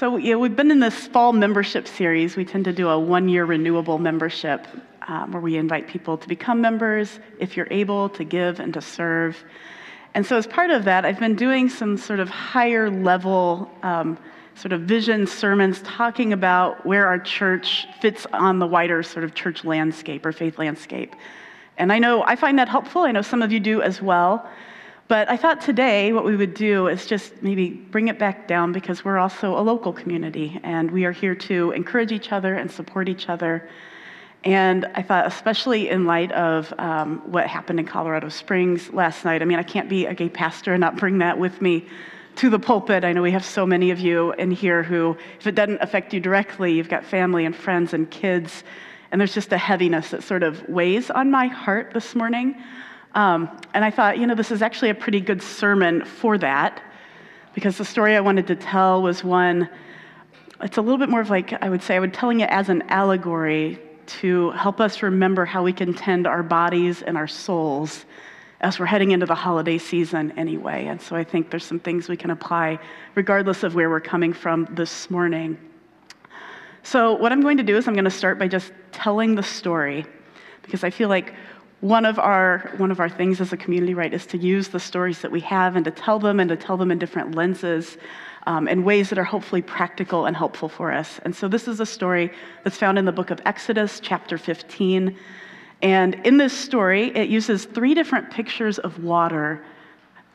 So, yeah, we've been in this fall membership series. We tend to do a one year renewable membership um, where we invite people to become members if you're able to give and to serve. And so, as part of that, I've been doing some sort of higher level um, sort of vision sermons talking about where our church fits on the wider sort of church landscape or faith landscape. And I know I find that helpful. I know some of you do as well. But I thought today what we would do is just maybe bring it back down because we're also a local community and we are here to encourage each other and support each other. And I thought, especially in light of um, what happened in Colorado Springs last night, I mean, I can't be a gay pastor and not bring that with me to the pulpit. I know we have so many of you in here who, if it doesn't affect you directly, you've got family and friends and kids. And there's just a heaviness that sort of weighs on my heart this morning. Um, and I thought, you know, this is actually a pretty good sermon for that because the story I wanted to tell was one, it's a little bit more of like, I would say, I would telling it as an allegory to help us remember how we can tend our bodies and our souls as we're heading into the holiday season anyway. And so I think there's some things we can apply regardless of where we're coming from this morning. So, what I'm going to do is I'm going to start by just telling the story because I feel like one of our one of our things as a community right is to use the stories that we have and to tell them and to tell them in different lenses um, in ways that are hopefully practical and helpful for us. And so this is a story that's found in the book of exodus chapter 15 and in this story it uses three different pictures of water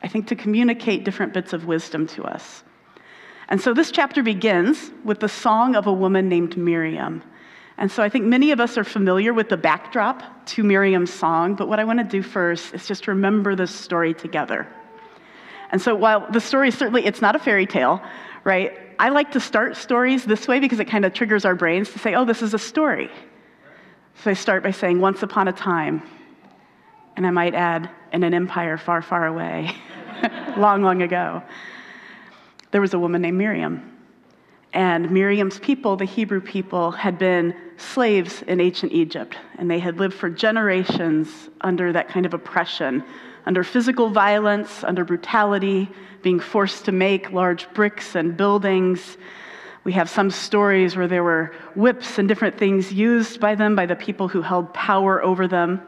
i think to communicate different bits of wisdom to us. And so this chapter begins with the song of a woman named miriam and so I think many of us are familiar with the backdrop to Miriam's song, but what I want to do first is just remember this story together. And so while the story certainly it's not a fairy tale, right? I like to start stories this way because it kind of triggers our brains to say, "Oh, this is a story." So I start by saying once upon a time, and I might add in an empire far, far away, long, long ago, there was a woman named Miriam. And Miriam's people, the Hebrew people, had been slaves in ancient Egypt, and they had lived for generations under that kind of oppression, under physical violence, under brutality, being forced to make large bricks and buildings. We have some stories where there were whips and different things used by them, by the people who held power over them.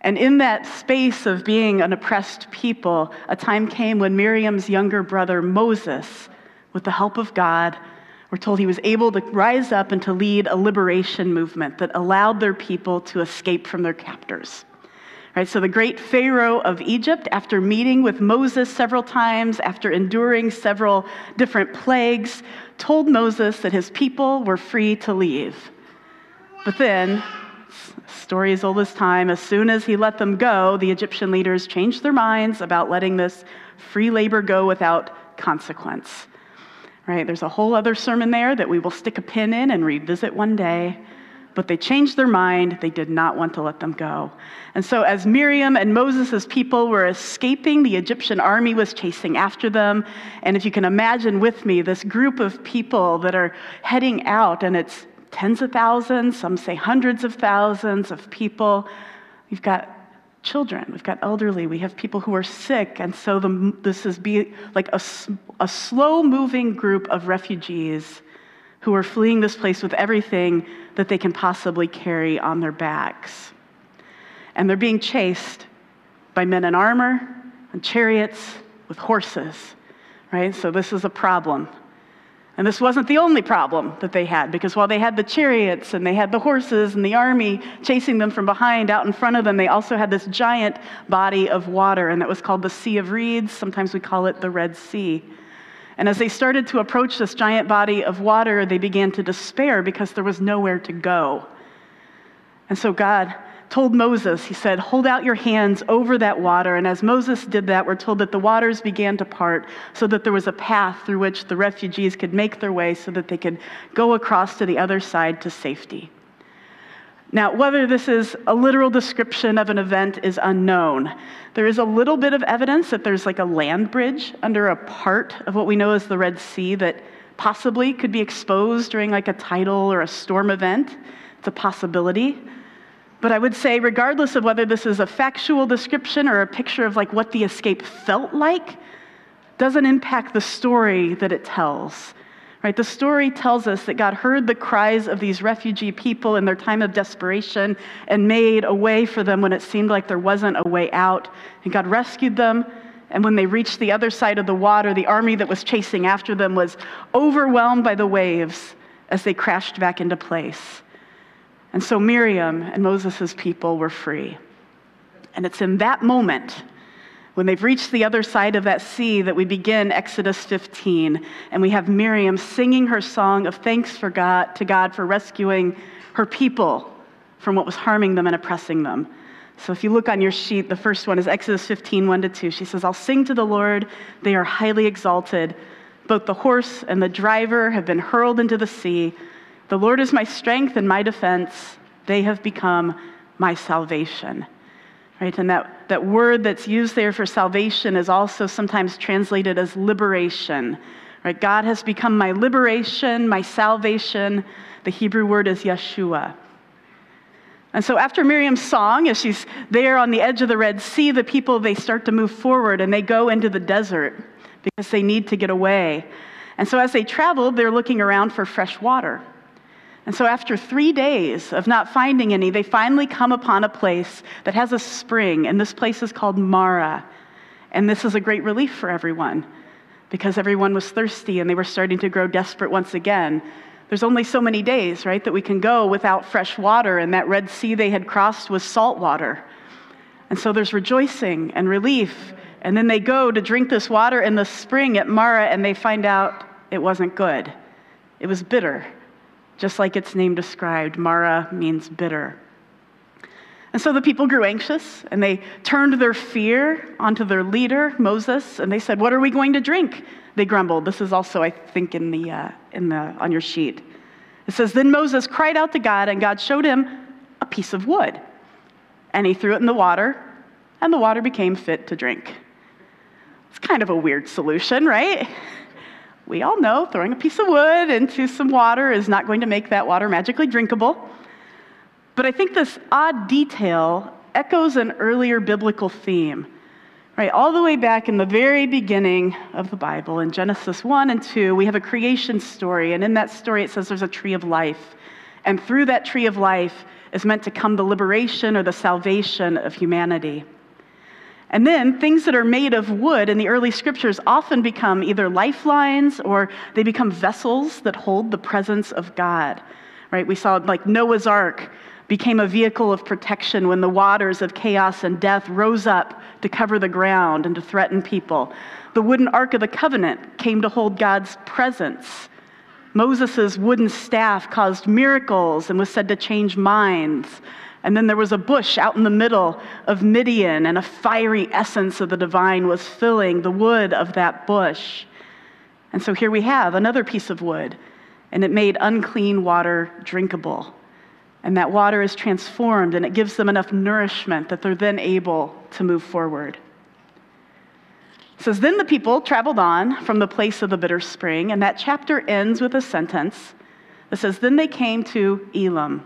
And in that space of being an oppressed people, a time came when Miriam's younger brother Moses with the help of God, we're told he was able to rise up and to lead a liberation movement that allowed their people to escape from their captors. Right, so the great Pharaoh of Egypt, after meeting with Moses several times, after enduring several different plagues, told Moses that his people were free to leave. But then, story as old as time, as soon as he let them go, the Egyptian leaders changed their minds about letting this free labor go without consequence right? There's a whole other sermon there that we will stick a pin in and revisit one day. But they changed their mind. They did not want to let them go. And so, as Miriam and Moses' people were escaping, the Egyptian army was chasing after them. And if you can imagine with me, this group of people that are heading out, and it's tens of thousands, some say hundreds of thousands of people. We've got children, we've got elderly, we have people who are sick. And so the, this is be like a, a slow moving group of refugees who are fleeing this place with everything that they can possibly carry on their backs. And they're being chased by men in armor and chariots with horses, right? So this is a problem. And this wasn't the only problem that they had, because while they had the chariots and they had the horses and the army chasing them from behind out in front of them, they also had this giant body of water, and that was called the Sea of Reeds. Sometimes we call it the Red Sea. And as they started to approach this giant body of water, they began to despair because there was nowhere to go. And so God told Moses, he said, Hold out your hands over that water. And as Moses did that, we're told that the waters began to part so that there was a path through which the refugees could make their way so that they could go across to the other side to safety. Now, whether this is a literal description of an event is unknown. There is a little bit of evidence that there's like a land bridge under a part of what we know as the Red Sea that possibly could be exposed during like a tidal or a storm event. It's a possibility. But I would say, regardless of whether this is a factual description or a picture of like what the escape felt like, doesn't impact the story that it tells. Right? The story tells us that God heard the cries of these refugee people in their time of desperation and made a way for them when it seemed like there wasn't a way out. And God rescued them. And when they reached the other side of the water, the army that was chasing after them was overwhelmed by the waves as they crashed back into place. And so Miriam and Moses' people were free. And it's in that moment when they've reached the other side of that sea that we begin Exodus 15, and we have Miriam singing her song of thanks for God, to God for rescuing her people from what was harming them and oppressing them. So if you look on your sheet, the first one is Exodus 15, 1 to 2. She says, I'll sing to the Lord, they are highly exalted. Both the horse and the driver have been hurled into the sea. The Lord is my strength and my defense. They have become my salvation. Right? And that, that word that's used there for salvation is also sometimes translated as liberation. Right? God has become my liberation, my salvation. The Hebrew word is Yeshua. And so after Miriam's song, as she's there on the edge of the Red Sea, the people they start to move forward and they go into the desert because they need to get away. And so as they travel, they're looking around for fresh water. And so, after three days of not finding any, they finally come upon a place that has a spring, and this place is called Marah. And this is a great relief for everyone because everyone was thirsty and they were starting to grow desperate once again. There's only so many days, right, that we can go without fresh water, and that Red Sea they had crossed was salt water. And so there's rejoicing and relief. And then they go to drink this water in the spring at Marah, and they find out it wasn't good, it was bitter just like its name described. Marah means bitter. And so the people grew anxious and they turned their fear onto their leader, Moses, and they said, What are we going to drink? They grumbled. This is also, I think, in the, uh, in the, on your sheet. It says, Then Moses cried out to God, and God showed him a piece of wood. And he threw it in the water, and the water became fit to drink. It's kind of a weird solution, right? We all know throwing a piece of wood into some water is not going to make that water magically drinkable. But I think this odd detail echoes an earlier biblical theme. Right, all the way back in the very beginning of the Bible, in Genesis 1 and 2, we have a creation story. And in that story, it says there's a tree of life. And through that tree of life is meant to come the liberation or the salvation of humanity. And then things that are made of wood in the early scriptures often become either lifelines or they become vessels that hold the presence of God. Right? We saw like Noah's Ark became a vehicle of protection when the waters of chaos and death rose up to cover the ground and to threaten people. The wooden Ark of the Covenant came to hold God's presence. Moses' wooden staff caused miracles and was said to change minds. And then there was a bush out in the middle of Midian, and a fiery essence of the divine was filling the wood of that bush. And so here we have another piece of wood, and it made unclean water drinkable. And that water is transformed, and it gives them enough nourishment that they're then able to move forward. It says, Then the people traveled on from the place of the bitter spring, and that chapter ends with a sentence that says, Then they came to Elim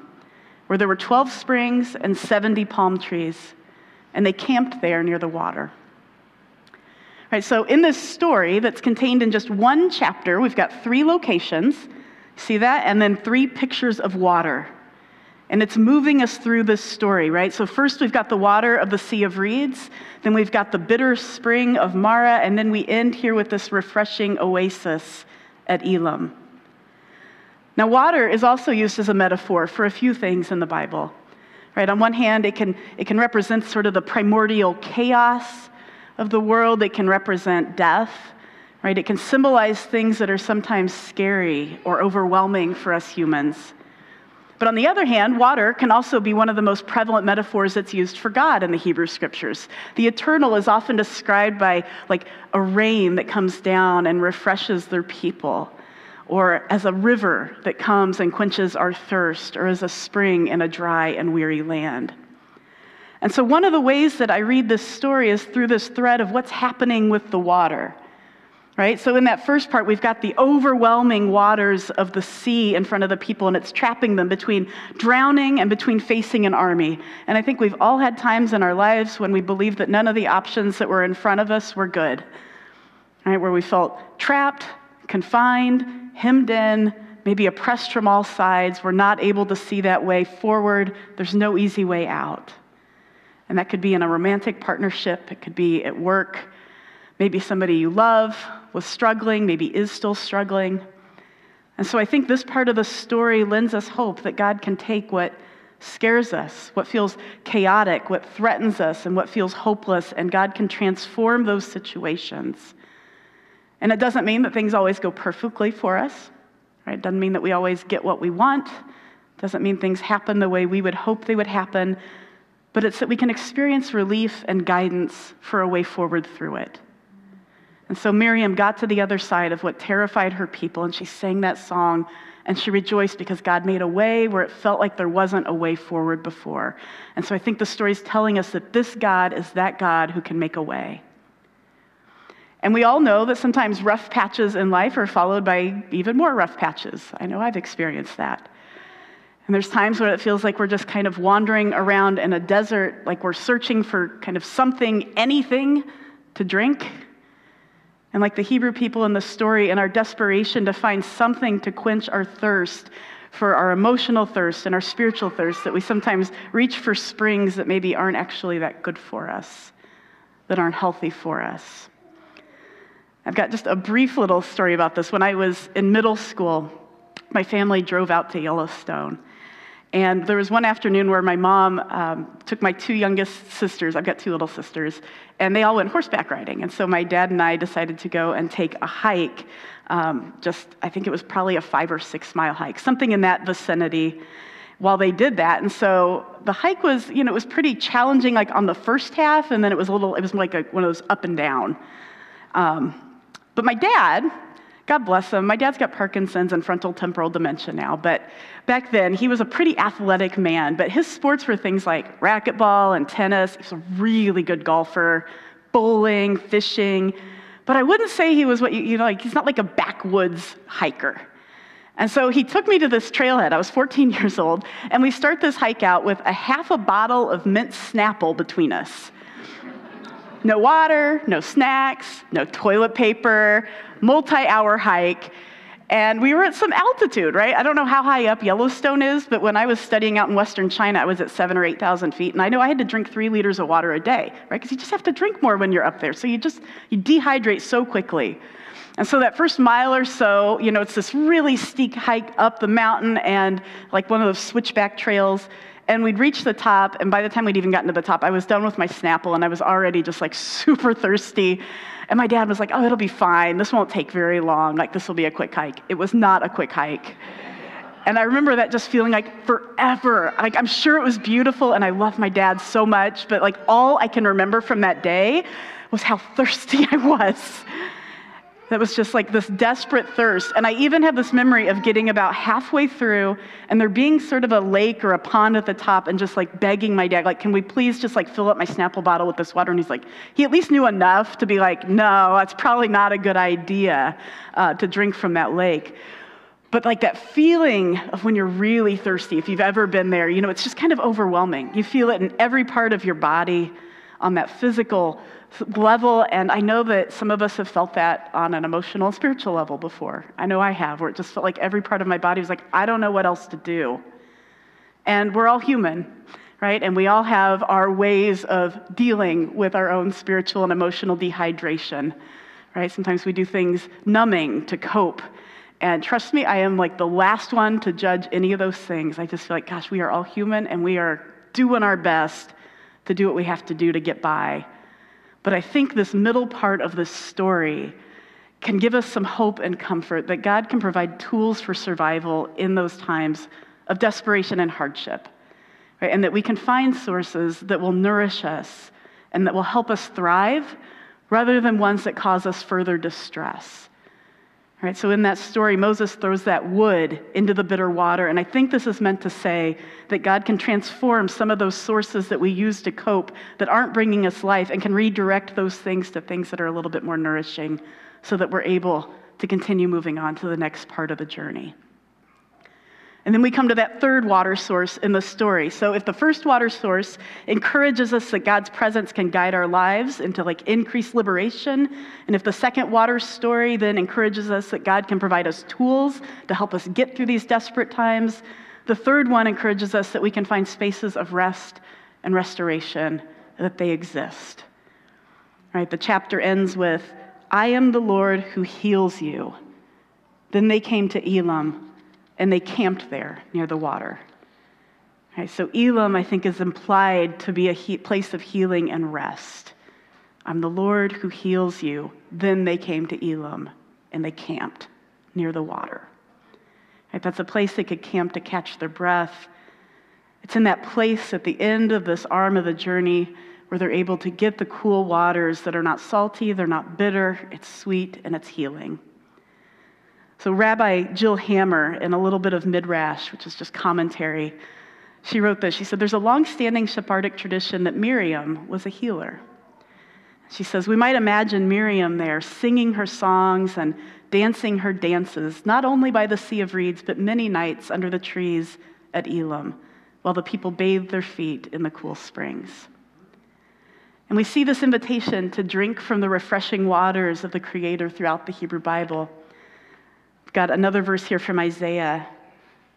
where there were 12 springs and 70 palm trees, and they camped there near the water. Right, so in this story that's contained in just one chapter, we've got three locations. See that? And then three pictures of water. And it's moving us through this story, right? So, first we've got the water of the Sea of Reeds, then we've got the bitter spring of Marah, and then we end here with this refreshing oasis at Elim. Now, water is also used as a metaphor for a few things in the Bible. Right? On one hand, it can, it can represent sort of the primordial chaos of the world, it can represent death. Right? It can symbolize things that are sometimes scary or overwhelming for us humans. But on the other hand, water can also be one of the most prevalent metaphors that's used for God in the Hebrew scriptures. The eternal is often described by like a rain that comes down and refreshes their people or as a river that comes and quenches our thirst, or as a spring in a dry and weary land. And so, one of the ways that I read this story is through this thread of what's happening with the water. Right? So, in that first part, we've got the overwhelming waters of the sea in front of the people, and it's trapping them between drowning and between facing an army. And I think we've all had times in our lives when we believed that none of the options that were in front of us were good, right? Where we felt trapped, confined, hemmed in, maybe oppressed from all sides. We're not able to see that way forward. There's no easy way out. And that could be in a romantic partnership, it could be at work. Maybe somebody you love was struggling, maybe is still struggling. And so I think this part of the story lends us hope that God can take what scares us, what feels chaotic, what threatens us, and what feels hopeless, and God can transform those situations. And it doesn't mean that things always go perfectly for us. Right? It doesn't mean that we always get what we want. It doesn't mean things happen the way we would hope they would happen. But it's that we can experience relief and guidance for a way forward through it. And so Miriam got to the other side of what terrified her people, and she sang that song, and she rejoiced because God made a way where it felt like there wasn't a way forward before. And so I think the story is telling us that this God is that God who can make a way. And we all know that sometimes rough patches in life are followed by even more rough patches. I know I've experienced that. And there's times when it feels like we're just kind of wandering around in a desert, like we're searching for kind of something, anything to drink. And like the Hebrew people in the story, in our desperation to find something to quench our thirst for our emotional thirst and our spiritual thirst, that we sometimes reach for springs that maybe aren't actually that good for us, that aren't healthy for us. I've got just a brief little story about this. When I was in middle school, my family drove out to Yellowstone. And there was one afternoon where my mom um, took my two youngest sisters, I've got two little sisters, and they all went horseback riding. And so my dad and I decided to go and take a hike. Um, just, I think it was probably a five or six mile hike, something in that vicinity while they did that. And so the hike was, you know, it was pretty challenging, like on the first half, and then it was a little, it was like a, one of those up and down. Um, but my dad, God bless him, my dad's got Parkinson's and frontal temporal dementia now, but back then he was a pretty athletic man. But his sports were things like racquetball and tennis. He was a really good golfer, bowling, fishing. But I wouldn't say he was what you, you know, like, he's not like a backwoods hiker. And so he took me to this trailhead. I was 14 years old, and we start this hike out with a half a bottle of mint Snapple between us. No water, no snacks, no toilet paper, multi hour hike. And we were at some altitude, right? I don't know how high up Yellowstone is, but when I was studying out in Western China, I was at seven or 8,000 feet. And I know I had to drink three liters of water a day, right? Because you just have to drink more when you're up there. So you just, you dehydrate so quickly. And so that first mile or so, you know, it's this really steep hike up the mountain and like one of those switchback trails. And we'd reached the top, and by the time we'd even gotten to the top, I was done with my Snapple, and I was already just like super thirsty. And my dad was like, Oh, it'll be fine. This won't take very long. Like, this will be a quick hike. It was not a quick hike. And I remember that just feeling like forever. Like, I'm sure it was beautiful, and I love my dad so much, but like, all I can remember from that day was how thirsty I was that was just like this desperate thirst. And I even have this memory of getting about halfway through and there being sort of a lake or a pond at the top and just like begging my dad, like, can we please just like fill up my Snapple bottle with this water? And he's like, he at least knew enough to be like, no, that's probably not a good idea uh, to drink from that lake. But like that feeling of when you're really thirsty, if you've ever been there, you know, it's just kind of overwhelming. You feel it in every part of your body on that physical level, and I know that some of us have felt that on an emotional spiritual level before. I know I have, where it just felt like every part of my body was like, I don't know what else to do. And we're all human, right? And we all have our ways of dealing with our own spiritual and emotional dehydration, right? Sometimes we do things numbing to cope. And trust me, I am like the last one to judge any of those things. I just feel like, gosh, we are all human and we are doing our best to do what we have to do to get by. But I think this middle part of this story can give us some hope and comfort that God can provide tools for survival in those times of desperation and hardship. Right? And that we can find sources that will nourish us and that will help us thrive rather than ones that cause us further distress. Right, so in that story, Moses throws that wood into the bitter water. And I think this is meant to say that God can transform some of those sources that we use to cope that aren't bringing us life and can redirect those things to things that are a little bit more nourishing so that we're able to continue moving on to the next part of the journey. And then we come to that third water source in the story. So if the first water source encourages us that God's presence can guide our lives into like increased liberation, and if the second water story then encourages us that God can provide us tools to help us get through these desperate times, the third one encourages us that we can find spaces of rest and restoration, that they exist. Right? The chapter ends with, I am the Lord who heals you. Then they came to Elim and they camped there near the water. So Elim, I think, is implied to be a he- place of healing and rest. I'm the Lord who heals you. Then they came to Elim and they camped near the water. Right, that's a place they could camp to catch their breath. It's in that place at the end of this arm of the journey where they're able to get the cool waters that are not salty, they're not bitter, it's sweet, and it's healing. So, Rabbi Jill Hammer, in a little bit of Midrash, which is just commentary, she wrote this. She said, There's a long standing Sephardic tradition that Miriam was a healer. She says, We might imagine Miriam there singing her songs and dancing her dances, not only by the Sea of Reeds, but many nights under the trees at Elim, while the people bathed their feet in the cool springs. And we see this invitation to drink from the refreshing waters of the Creator throughout the Hebrew Bible. Got another verse here from Isaiah,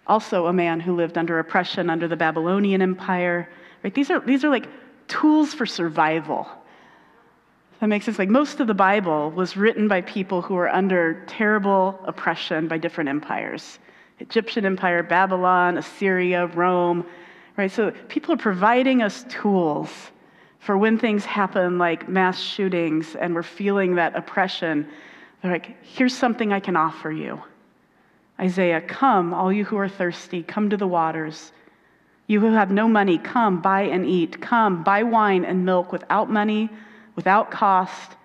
also a man who lived under oppression under the Babylonian Empire. Right? These, are, these are like tools for survival. That makes sense. Like most of the Bible was written by people who were under terrible oppression by different empires Egyptian Empire, Babylon, Assyria, Rome. Right? So people are providing us tools for when things happen like mass shootings and we're feeling that oppression. They're like, here's something I can offer you. Isaiah, come, all you who are thirsty, come to the waters. You who have no money, come, buy and eat. Come, buy wine and milk without money without cost.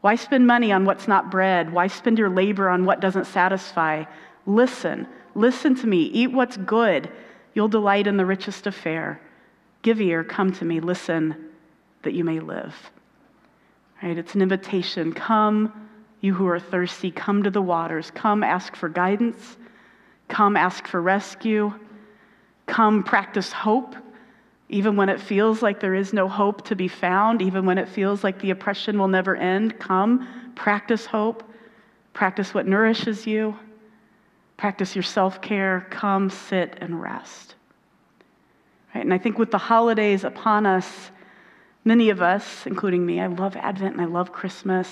Why spend money on what's not bread? Why spend your labor on what doesn't satisfy? Listen, listen to me. Eat what's good. You'll delight in the richest of fare. Give ear, come to me, listen, that you may live. Right? It's an invitation. Come, you who are thirsty, come to the waters. Come ask for guidance. Come ask for rescue. Come practice hope even when it feels like there is no hope to be found, even when it feels like the oppression will never end, come, practice hope, practice what nourishes you, practice your self care, come, sit, and rest. Right? And I think with the holidays upon us, many of us, including me, I love Advent and I love Christmas.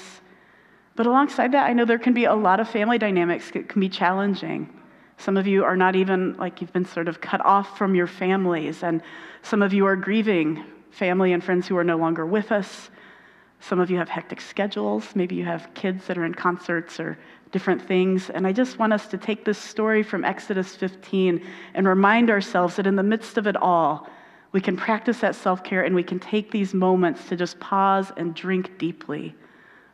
But alongside that, I know there can be a lot of family dynamics that can be challenging. Some of you are not even like you've been sort of cut off from your families, and some of you are grieving family and friends who are no longer with us. Some of you have hectic schedules. Maybe you have kids that are in concerts or different things. And I just want us to take this story from Exodus 15 and remind ourselves that in the midst of it all, we can practice that self care and we can take these moments to just pause and drink deeply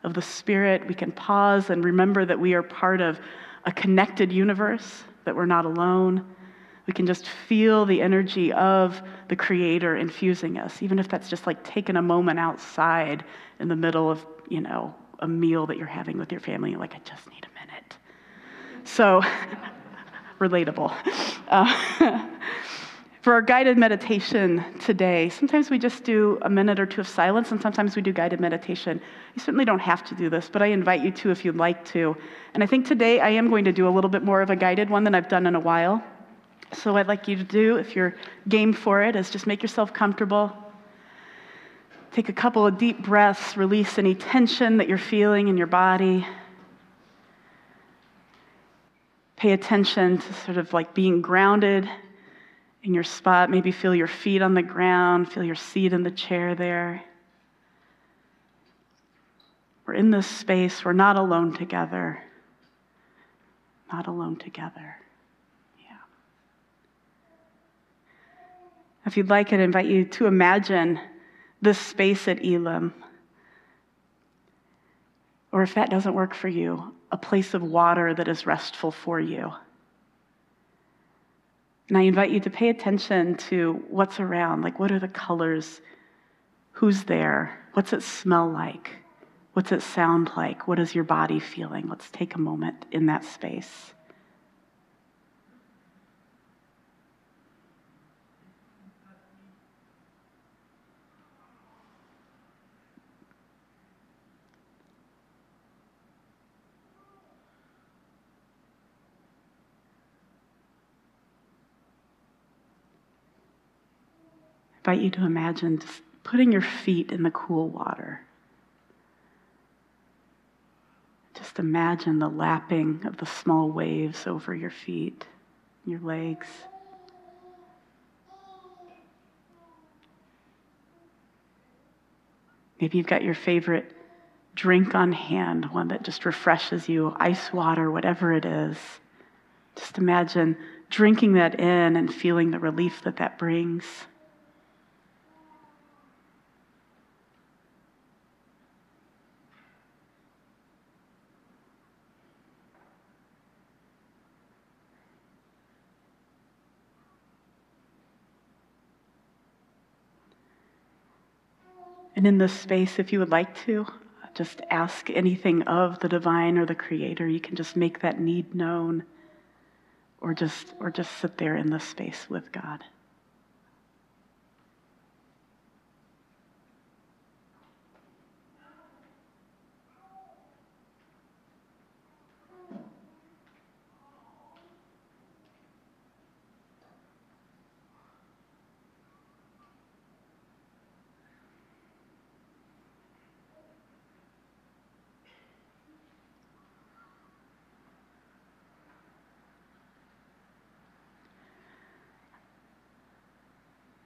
of the Spirit. We can pause and remember that we are part of a connected universe that we're not alone. We can just feel the energy of the Creator infusing us, even if that's just like taking a moment outside in the middle of, you know, a meal that you're having with your family. Like, I just need a minute. So, relatable. Uh, for our guided meditation today, sometimes we just do a minute or two of silence, and sometimes we do guided meditation. You certainly don't have to do this, but I invite you to if you'd like to. And I think today I am going to do a little bit more of a guided one than I've done in a while. So, what I'd like you to do, if you're game for it, is just make yourself comfortable. Take a couple of deep breaths, release any tension that you're feeling in your body. Pay attention to sort of like being grounded in your spot. Maybe feel your feet on the ground, feel your seat in the chair there. We're in this space, we're not alone together. Not alone together. Yeah. If you'd like, I'd invite you to imagine this space at Elim. Or if that doesn't work for you, a place of water that is restful for you. And I invite you to pay attention to what's around. Like, what are the colors? Who's there? What's it smell like? What's it sound like? What is your body feeling? Let's take a moment in that space. Invite you to imagine putting your feet in the cool water. Just imagine the lapping of the small waves over your feet, your legs. Maybe you've got your favorite drink on hand, one that just refreshes you, ice water, whatever it is. Just imagine drinking that in and feeling the relief that that brings. And in this space, if you would like to, just ask anything of the divine or the creator. You can just make that need known or just or just sit there in this space with God.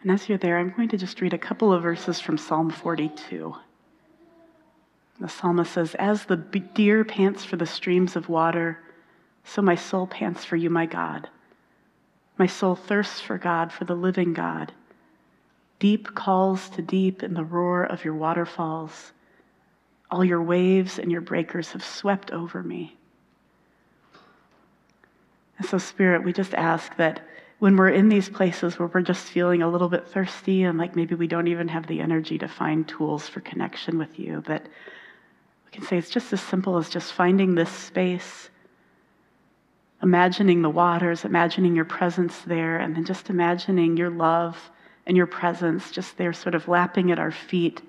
And as you're there, I'm going to just read a couple of verses from Psalm 42. The psalmist says, As the deer pants for the streams of water, so my soul pants for you, my God. My soul thirsts for God, for the living God. Deep calls to deep in the roar of your waterfalls. All your waves and your breakers have swept over me. And so, Spirit, we just ask that when we're in these places where we're just feeling a little bit thirsty and like maybe we don't even have the energy to find tools for connection with you, that we can say it's just as simple as just finding this space, imagining the waters, imagining your presence there, and then just imagining your love and your presence just there, sort of lapping at our feet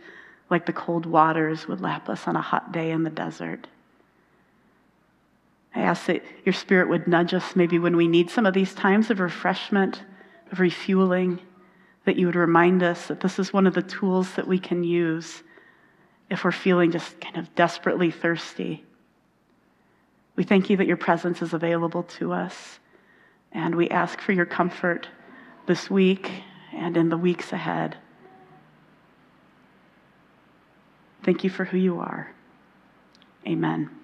like the cold waters would lap us on a hot day in the desert. I ask that your spirit would nudge us maybe when we need some of these times of refreshment, of refueling, that you would remind us that this is one of the tools that we can use if we're feeling just kind of desperately thirsty. We thank you that your presence is available to us, and we ask for your comfort this week and in the weeks ahead. Thank you for who you are. Amen.